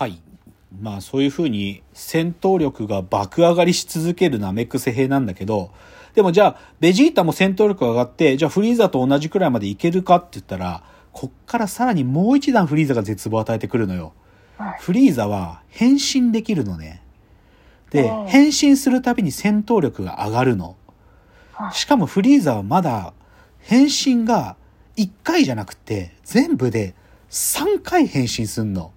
はい。まあそういう風に戦闘力が爆上がりし続けるナメック星兵なんだけど、でもじゃあ、ベジータも戦闘力が上がって、じゃあフリーザと同じくらいまでいけるかって言ったら、こっからさらにもう一段フリーザが絶望を与えてくるのよ。はい。フリーザは変身できるのね。でうん、変身するたびに戦闘力が上がるの。はいしかもフリーザはまだ変身が1回じゃなくて全部で3回変身すんの。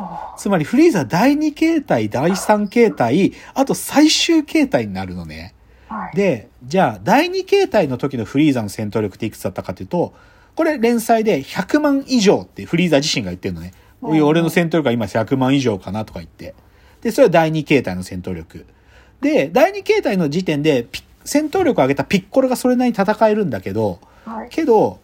あつまりフリーザ第2形態、第3形態、あと最終形態になるのね。で、じゃあ第2形態の時のフリーザの戦闘力っていくつだったかというと、これ連載で100万以上ってフリーザ自身が言ってるのね。うん俺の戦闘力は今100万以上かなとか言って。で、それは第2形態の戦闘力。で、第2形態の時点でピ戦闘力を上げたピッコロがそれなりに戦えるんだけど、はい。けど、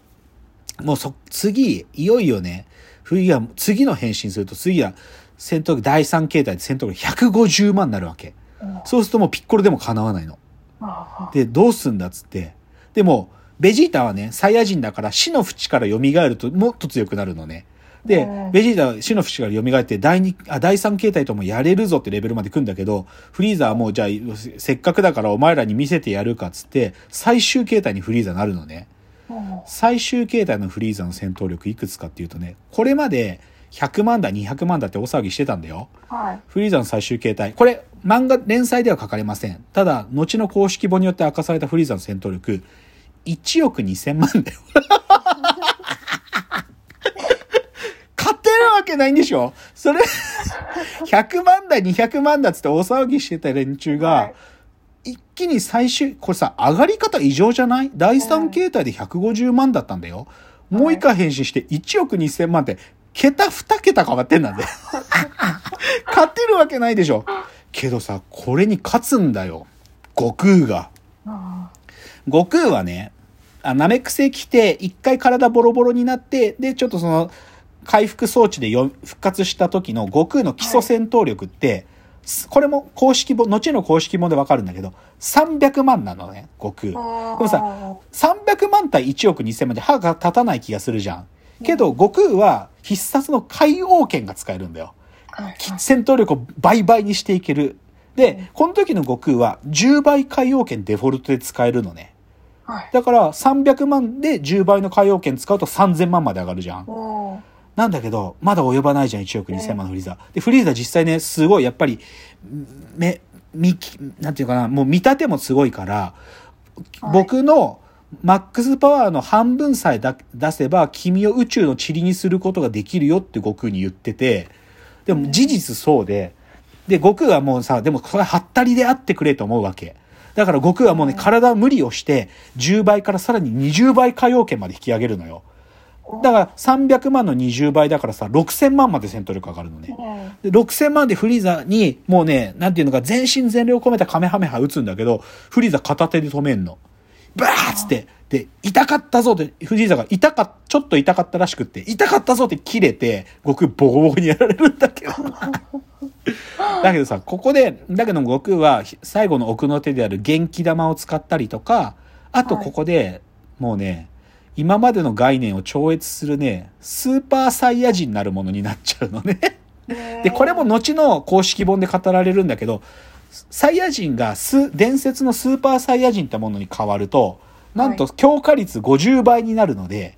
もうそ、次、いよいよね、冬が、次の変身すると、次は戦闘力第3形態で戦闘力150万になるわけ。うんそうするともうピッコロでも叶わないの。あで、どうすんだっつって。でも、ベジータはね、サイヤ人だから死の淵から蘇るともっと強くなるのね。でうん、ベジータは死の淵から蘇って第二、あ、第三形態ともやれるぞってレベルまで来るんだけど、フリーザはもうじゃあ、せっかくだからお前らに見せてやるかっつって、最終形態にフリーザになるのね。うん最終形態のフリーザの戦闘力いくつかっていうとね、これまで100万だ、200万だって大騒ぎしてたんだよ。はい。フリーザの最終形態。これ、漫画連載では書かれません。ただ、後の公式本によって明かされたフリーザの戦闘力、1億2000万だよ。勝てるわけないんでしょ？それ、100万だ、200万だっつって大騒ぎしてた連中が、はい一気に最終、これさ、上がり方異常じゃない？第3形態で150万だったんだよ。もう一回変身して1億2000万って、桁2桁変わってんだぜ。勝てるわけないでしょ。けどさ、これに勝つんだよ。悟空が。あ悟空はね、あナメック星来て、一回体ボロボロになって、で、ちょっとその、回復装置でよ復活した時の悟空の基礎戦闘力って、すこれも公式本、後の公式本でわかるんだけど、300万なのね、悟空。でーもさ、300万対1億2000万で歯が立たない気がするじゃん。けど、悟空は必殺の海王剣が使えるんだよ。戦闘力を倍々にしていける。で、この時の悟空は10倍海王剣デフォルトで使えるのね。はい。だから300万で10倍の海王剣使うと3000万まで上がるじゃん。なんだけど、まだ及ばないじゃん、1億2000万のフリーザ。で、フリーザ実際ね、すごい、やっぱり、め、みき、なんていうかな、もう見立てもすごいから、はい僕のマックスパワーの半分さえだ出せば、君を宇宙の塵にすることができるよって悟空に言ってて、でも事実そうで、で、悟空はもうさ、でもこれはったりであってくれと思うわけ。だから悟空はもうね、体を無理をして、10倍からさらに20倍海王剣まで引き上げるのよ。だから300万の20倍だからさ、6000万まで戦闘力上がるのね。うんで、6000万でフリーザに、もうね、なんていうのか、全身全霊を込めたカメハメハ打つんだけど、フリーザ片手で止めんの。バーッつって、で、痛かったぞって、フリーザが痛か、ちょっと痛かったらしくって、痛かったぞって切れて、悟空ボコボコにやられるんだけど。だけどさ、ここで、だけど悟空は最後の奥の手である元気玉を使ったりとか、あとここで、もうね、今までの概念を超越するね、スーパーサイヤ人になるものになっちゃうのね。で、これも後の公式本で語られるんだけど、サイヤ人がス伝説のスーパーサイヤ人ってものに変わると、なんと強化率50倍になるので、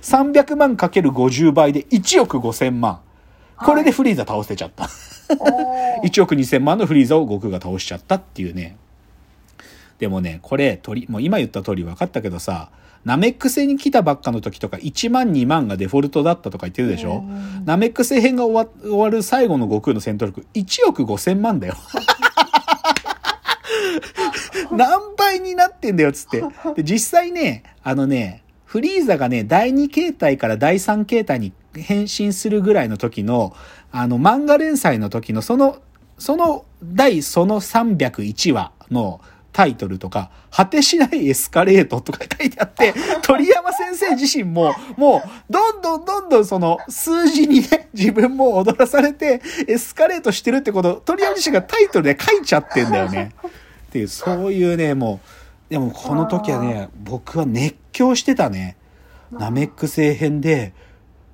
300万かける50倍で1億5000万。これでフリーザ倒せちゃった。おー1億2000万のフリーザを悟空が倒しちゃったっていうね。でもね、これ、鳥、もう今言った通り分かったけどさ、ナメック星に来たばっかの時とか1万2万がデフォルトだったとか言ってるでしょ？うんナメック星編が終わ終わる最後の悟空の戦闘力1億5000万だよ。何倍になってんだよっつって。で、実際ね、あのね、フリーザがね、第2形態から第3形態に変身するぐらいの時の、あの、漫画連載の時の、その、その第その301話のタイトルとか、果てしないエスカレートとか書いてあって、鳥山先生自身も、もう、どんどんどんどんその数字にね、自分も踊らされて、エスカレートしてるってこと、鳥山自身がタイトルで書いちゃってんだよね。っていう、そういうね、もう、でもこの時はね、僕は熱狂してたね。ナメック星編で、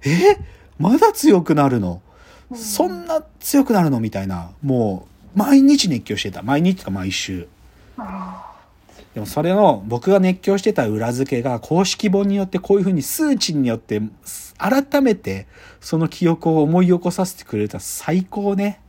え？まだ強くなるの？そんな強くなるの？みたいな、もう、毎日熱狂してた。毎日っていうか毎週。あでもそれの僕が熱狂してた裏付けが公式本によってこういうふうに数値によって改めてその記憶を思い起こさせてくれた最高ね。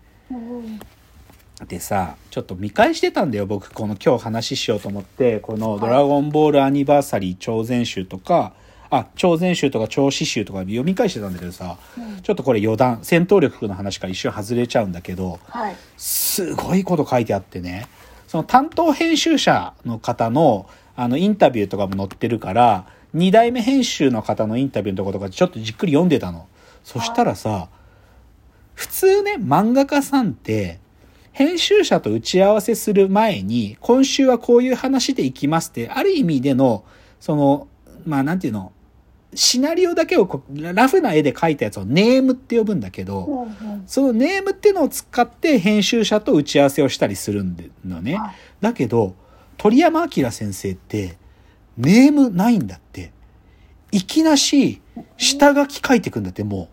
でさ、ちょっと見返してたんだよ、僕、この今日話しようと思って、このドラゴンボールアニバーサリー超全集とか、あ、超全集とか超詩集とか読み返してたんだけどさ、うんちょっとこれ余談、戦闘力の話から一瞬外れちゃうんだけど、はい。すごいこと書いてあってね、その担当編集者の方の、あの、インタビューとかも載ってるから、二代目編集の方のインタビューのとことかちょっとじっくり読んでたの。そしたらさ、普通ね、漫画家さんって、編集者と打ち合わせする前に、今週はこういう話でいきますって、ある意味での、その、まあなんていうの、シナリオだけをこうラフな絵で描いたやつをネームって呼ぶんだけど、そのネームっていうのを使って編集者と打ち合わせをしたりするんのね。はいだけど、鳥山明先生って、ネームないんだって。いきなし、下書き書いてくんだって、もう。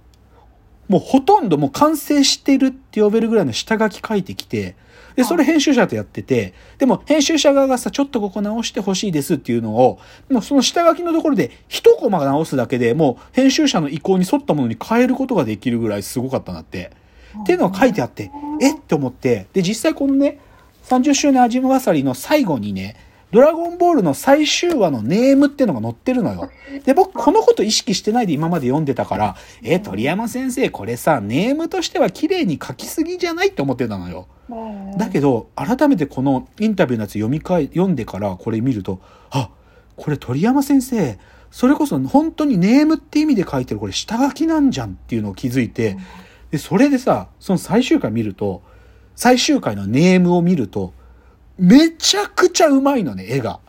もうほとんどもう完成してるって呼べるぐらいの下書き書いてきて、で、それ編集者とやってて、でも編集者側がさ、ちょっとここ直してほしいですっていうのを、もうその下書きのところで一コマ直すだけでもう編集者の意向に沿ったものに変えることができるぐらいすごかったんだって。っていうのが書いてあって、えっ？て思って、で、実際このね、30周年アジムワサリの最後にね、ドラゴンボールの最終話のネームっていうのが載ってるのよ。で、僕このこと意識してないで今まで読んでたから、え、鳥山先生これさ、ネームとしては綺麗に書きすぎじゃないって思ってたのよ。うんだけど、改めてこのインタビューのやつ読み返、読んでからこれ見ると、あ、これ鳥山先生、それこそ本当にネームって意味で書いてるこれ下書きなんじゃんっていうのを気づいて、で、それでさ、その最終回見ると、最終回のネームを見ると、めちゃくちゃうまいのね、絵が。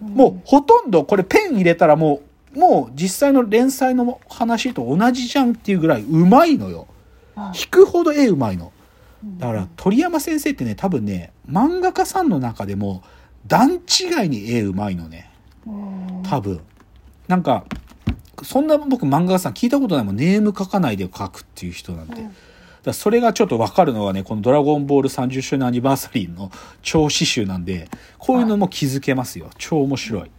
もうほとんどこれペン入れたらもう、もう実際の連載の話と同じじゃんっていうぐらいうまいのよ。はい引くほど絵うまいの。だから鳥山先生ってね、多分ね、漫画家さんの中でも段違いに絵うまいのね。うん多分。なんか、そんな僕漫画家さん聞いたことないもん。ネーム書かないで書くっていう人なんて。だそれがちょっとわかるのはね、このドラゴンボール30周年アニバーサリーの超詩集なんで、こういうのも気づけますよ。超面白い。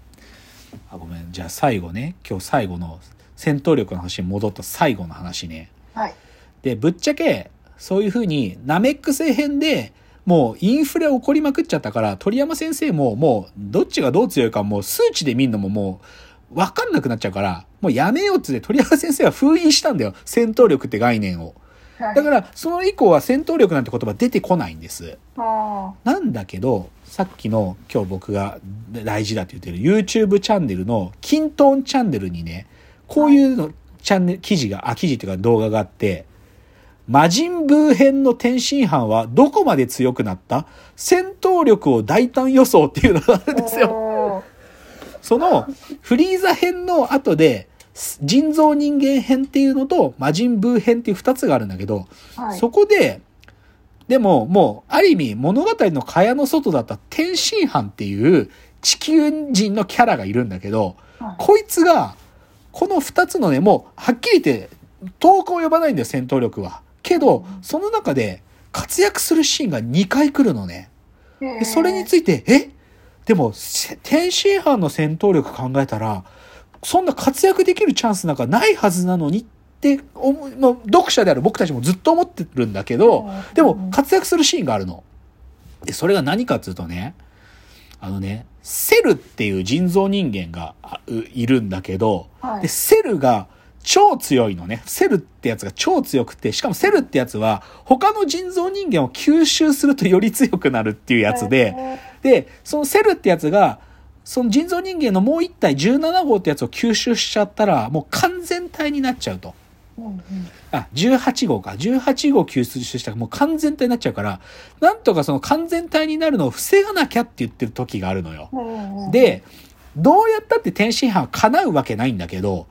あ、ごめん。じゃあ最後ね、今日最後の戦闘力の話に戻った最後の話ね。はい。で、ぶっちゃけ、そういうふうに、ナメック星編で、もうインフレ起こりまくっちゃったから、鳥山先生ももう、どっちがどう強いかもう数値で見んのももう、わかんなくなっちゃうから、もうやめようっつって鳥山先生は封印したんだよ。戦闘力って概念を。はいだから、その以降は戦闘力なんて言葉出てこないんです。あなんだけど、さっきの今日僕が大事だって言ってる YouTube チャンネルのキントーンチャンネルにね、こういうの、チャンネル、記事が、あ、記事っていうか動画があって、魔人ブー編の天津飯はどこまで強くなった？戦闘力を大胆予想っていうのがあるんーですよ。そのフリーザ編の後で、人造人間編っていうのと魔人ブー編っていう二つがあるんだけど、はい。そこで、でももう、ある意味物語の蚊帳の外だった天津飯っていう地球人のキャラがいるんだけど、はい。こいつが、この二つのね、もう、はっきり言って、遠く及ばないんだよ、戦闘力は。けど、その中で活躍するシーンが2回来るのね。でそれについて、え？でも、せ天津飯の戦闘力考えたら、そんな活躍できるチャンスなんかないはずなのにって思う、まあ、読者である僕たちもずっと思ってるんだけど、でも活躍するシーンがあるの。で、それが何かっていうとね、あのね、セルっていう人造人間がいるんだけど、はいで、セルが超強いのね。セルってやつが超強くて、しかもセルってやつは他の人造人間を吸収するとより強くなるっていうやつで、で、そのセルってやつが、その人造人間のもう一体17号ってやつを吸収しちゃったら、もう完全体になっちゃうと。あ、18号か。18号吸収したらもう完全体になっちゃうから、なんとかその完全体になるのを防がなきゃって言ってる時があるのよ。で、どうやったって天津飯は叶うわけないんだけど、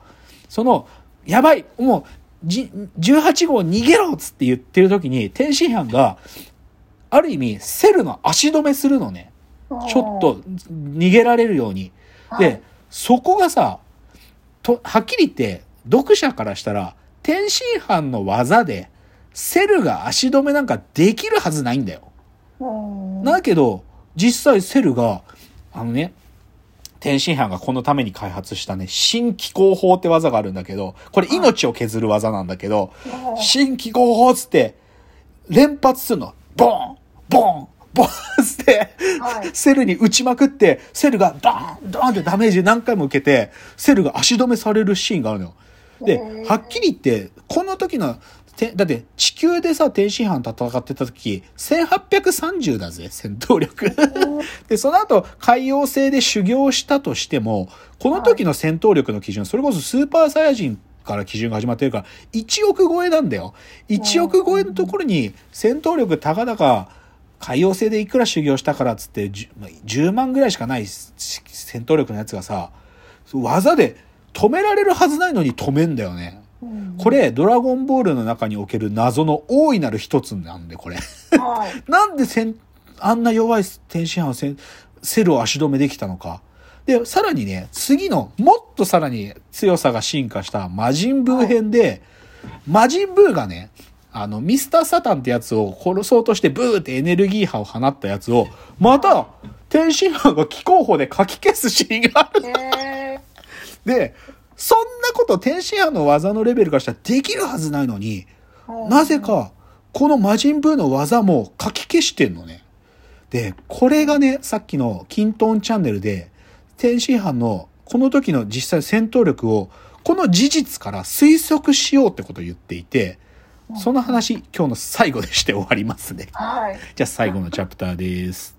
その、やばい、もう、じ18号逃げろっつって言ってる時に、天津飯が、ある意味、セルの足止めするのね。ちょっと逃げられるように。で、そこがさ、と、はっきり言って、読者からしたら、天津飯の技で、セルが足止めなんかできるはずないんだよ。うん。だけど、実際セルが、あのね、天津飯がこのために開発したね、新気候法って技があるんだけど、これ命を削る技なんだけど、うん新気候法っつって、連発するの。ボンボンボンっつって、はいセルに打ちまくって、セルがドーンドーンってダメージ何回も受けて、セルが足止めされるシーンがあるのよ。ではっきり言って、この時の、てだって地球でさ、天津飯戦ってた時、1830だぜ、戦闘力。で、その後、海洋星で修行したとしても、この時の戦闘力の基準、それこそスーパーサイヤ人から基準が始まってるから、1億超えなんだよ。1億超えのところに、戦闘力たかだか、海洋星でいくら修行したからっつって10、まあ10万ぐらいしかない戦闘力のやつがさ、技で止められるはずないのに止めんだよね。うんこれ、ドラゴンボールの中における謎の大いなる一つなんで、これ。はい。なんでせんあんな弱い天津飯をせんセルを足止めできたのか。で、さらにね、次の、もっとさらに強さが進化した魔人ブー編で、魔人ブーがね、あの、ミスターサタンってやつを殺そうとしてブーってエネルギー波を放ったやつを、また、天津飯が気候法でかき消すシーンがある。へで、そんなこと天津飯の技のレベルからしたらできるはずないのに、ーなぜ。か、この魔人ブーの技も書き消してんのね。で、これがね、さっきのキントンチャンネルで、天津飯のこの時の実際戦闘力を、この事実から推測しようってことを言っていて、その話、今日の最後でして終わりますね。はい。じゃあ最後のチャプターです。